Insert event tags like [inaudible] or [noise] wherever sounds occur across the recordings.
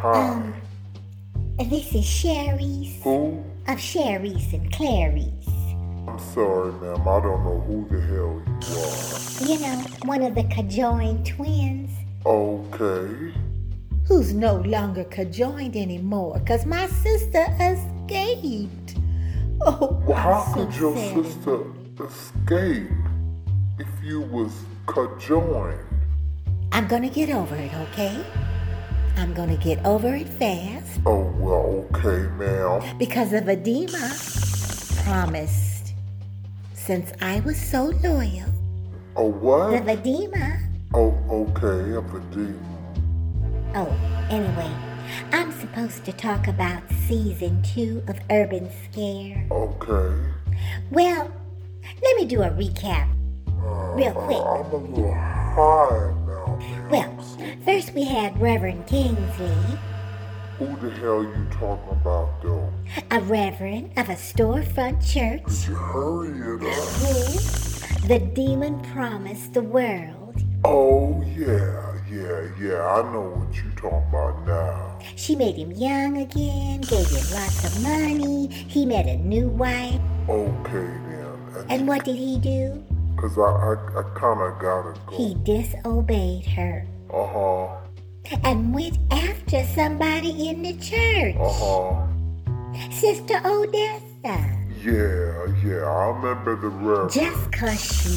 Hi. Um, this is Charise who? of Charise and Clarise. I'm sorry, ma'am. I don't know who the hell you are. You know, one of the conjoined twins Okay. who's no longer conjoined anymore because my sister escaped. Oh, Well, how I'm so could your sad. sister escape if you was conjoined? I'm gonna get over it, okay? I'm gonna get over it fast Oh, well, okay, ma'am. because Vadeema promised. Since I was so loyal, Oh, what? the? Vadeema. Oh, okay, a Vadeema. Oh, anyway, I'm supposed to talk about season two of Urban Scare. Okay. Well, let me do a recap uh, real quick. I'm a little high. Well, first we had Reverend Kingsley, Who the hell you talking about, though? a reverend of a storefront church Could you hurry it up? who the demon promised the world. Oh, yeah, yeah, yeah. I know what you're talking about now. She made him young again, gave him lots of money. He met a new wife. Okay, then. And what did he do? Because I, I, I kind of gotta go. He disobeyed her Uh-huh. and went after somebody in the church. Uh-huh. Sister Odessa. Yeah, yeah. I remember the reverend. Just cause she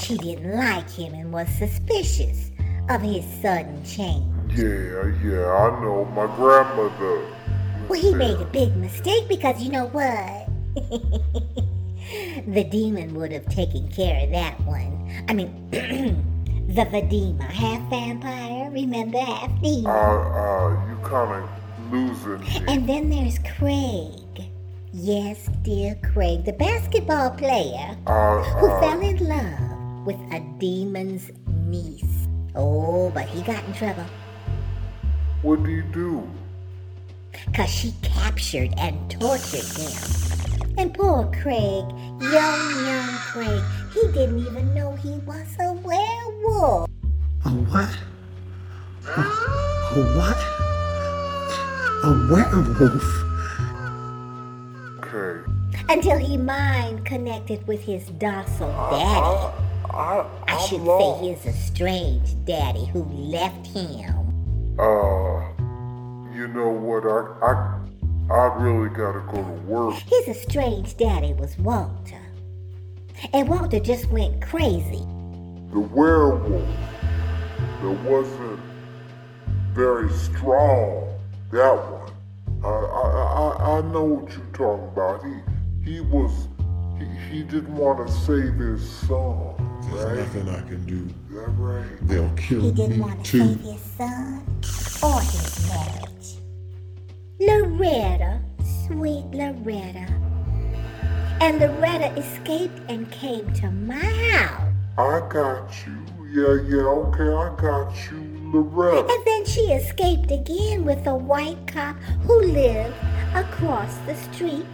she didn't like him and was suspicious of his sudden change. Yeah, yeah. I know. My grandmother. Well, he made a big mistake because you know what? [laughs] the demon would have taken care of that one. I mean, [clears throat] the Vadeema, half vampire, remember, half Uh, demon. uh, you kind of losing me. And then there's Craig. Yes, dear Craig, the basketball player Uh, who uh, fell in love with a demon's niece. Oh, but he got in trouble what do you do? because she captured and tortured him. And poor Craig, young, young Craig, he didn't even know he was a werewolf. A what? A, a what? A werewolf? Okay. Until he mind connected with his docile daddy. I, I, I I'm should lost. say his estranged daddy who left him. Uh, you know what? I, I, I really gotta go to work. His estranged daddy was Walter. And Walter just went crazy. The werewolf that wasn't very strong. That one. I, I, I, I know what you're talking about. He, he was, he, he didn't want to save his son. There's Right? nothing I can do. Is that right? They'll kill him. He didn't want to save his son or his marriage. Loretta, sweet Loretta. And Loretta escaped and came to my house. I got you. Yeah, yeah, okay, I got you, Loretta. And then she escaped again with a white cop who lived across the street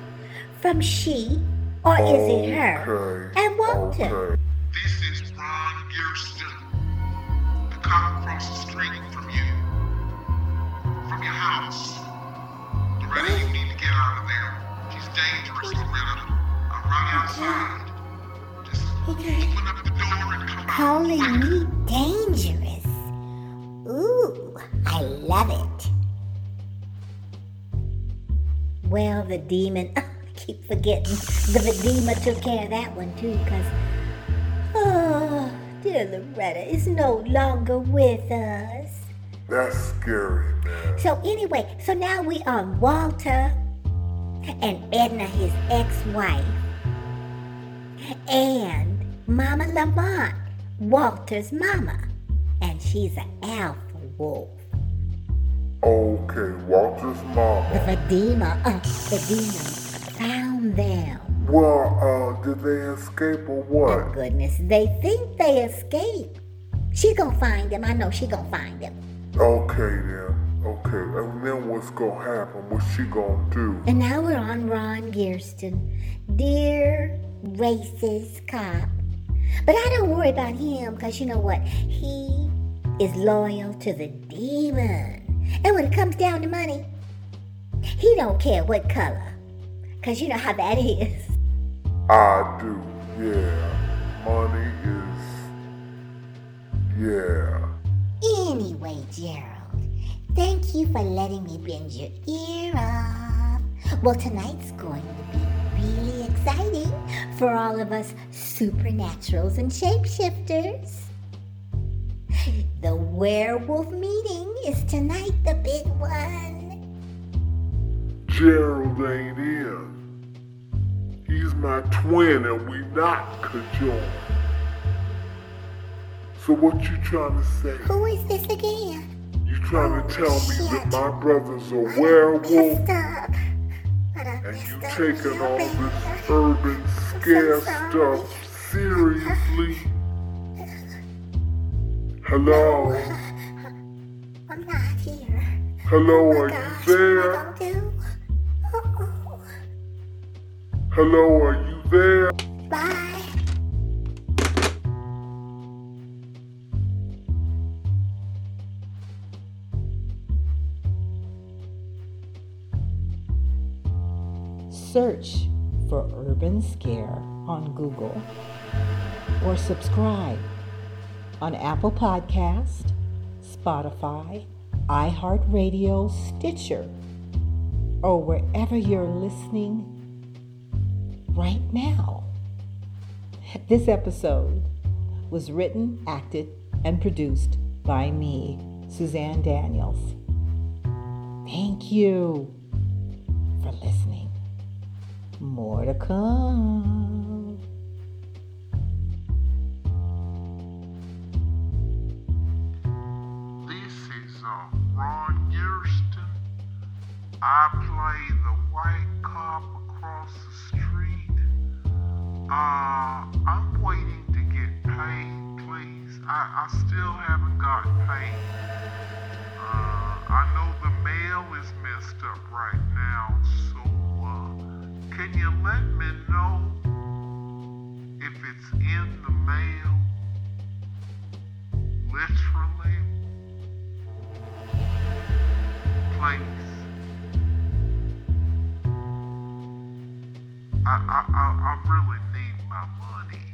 from she, or is it her, Okay. and Walter. Okay. This is Ron Gerston, the cop across the street from you, from your house. Loretta, you need to get out of there. She's dangerous, Loretta. I'm right outside. Just open up the door and come out. Calling me dangerous. Ooh, I love it. Well, the demon, [laughs] I keep forgetting, the Vadeema took care of that one too, because, oh, dear Loretta is no longer with us. That's scary, man. So anyway, so now we are Walter and Edna, his ex-wife, and Mama Lamont, Walter's mama, and she's an alpha wolf. Okay, Walter's mama. The. Vadeema, uh, Vadeema found them. Well, uh, did they escape or Oh what? goodness, they think they escaped. She gonna find them. I know she gonna find them. Okay then. Okay, and then what's gonna happen? What's she gonna do? And now we're on Ron Gerston. Dear racist cop. But I don't worry about him because you know what? He is loyal to the demon. And when it comes down to money, he don't care what color. Cause you know how that is. I do, yeah. For letting me bend your ear off. Well, tonight's going to be really exciting for all of us supernaturals and shapeshifters. The werewolf meeting is tonight the big one. Gerald ain't in. He's my twin and we not conjoined. So what you trying to say? Who is this again? You trying to tell me that my brother's a werewolf messed up. I done and you taking all this urban scare stuff seriously? Hello? I'm not here. Hello, Oh are you there? What am I gonna do? Hello, are you there? Search for Urban Scare on Google or subscribe on Apple Podcast, Spotify, iHeartRadio, Stitcher, or wherever you're listening right now. This episode was written, acted, and produced by me, Suzanne Daniels. Thank you for listening. More to come. This is uh, Ron Gerston. I play the white cop across the street. Uh, I'm waiting to get paid, please. I, I still haven't got paid. Uh, I know the mail is messed up right please. I, I, I, I really need my money.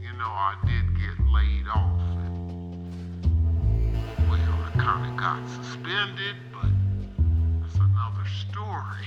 You know, I did get laid off. Well, I kind of got suspended, but that's another story.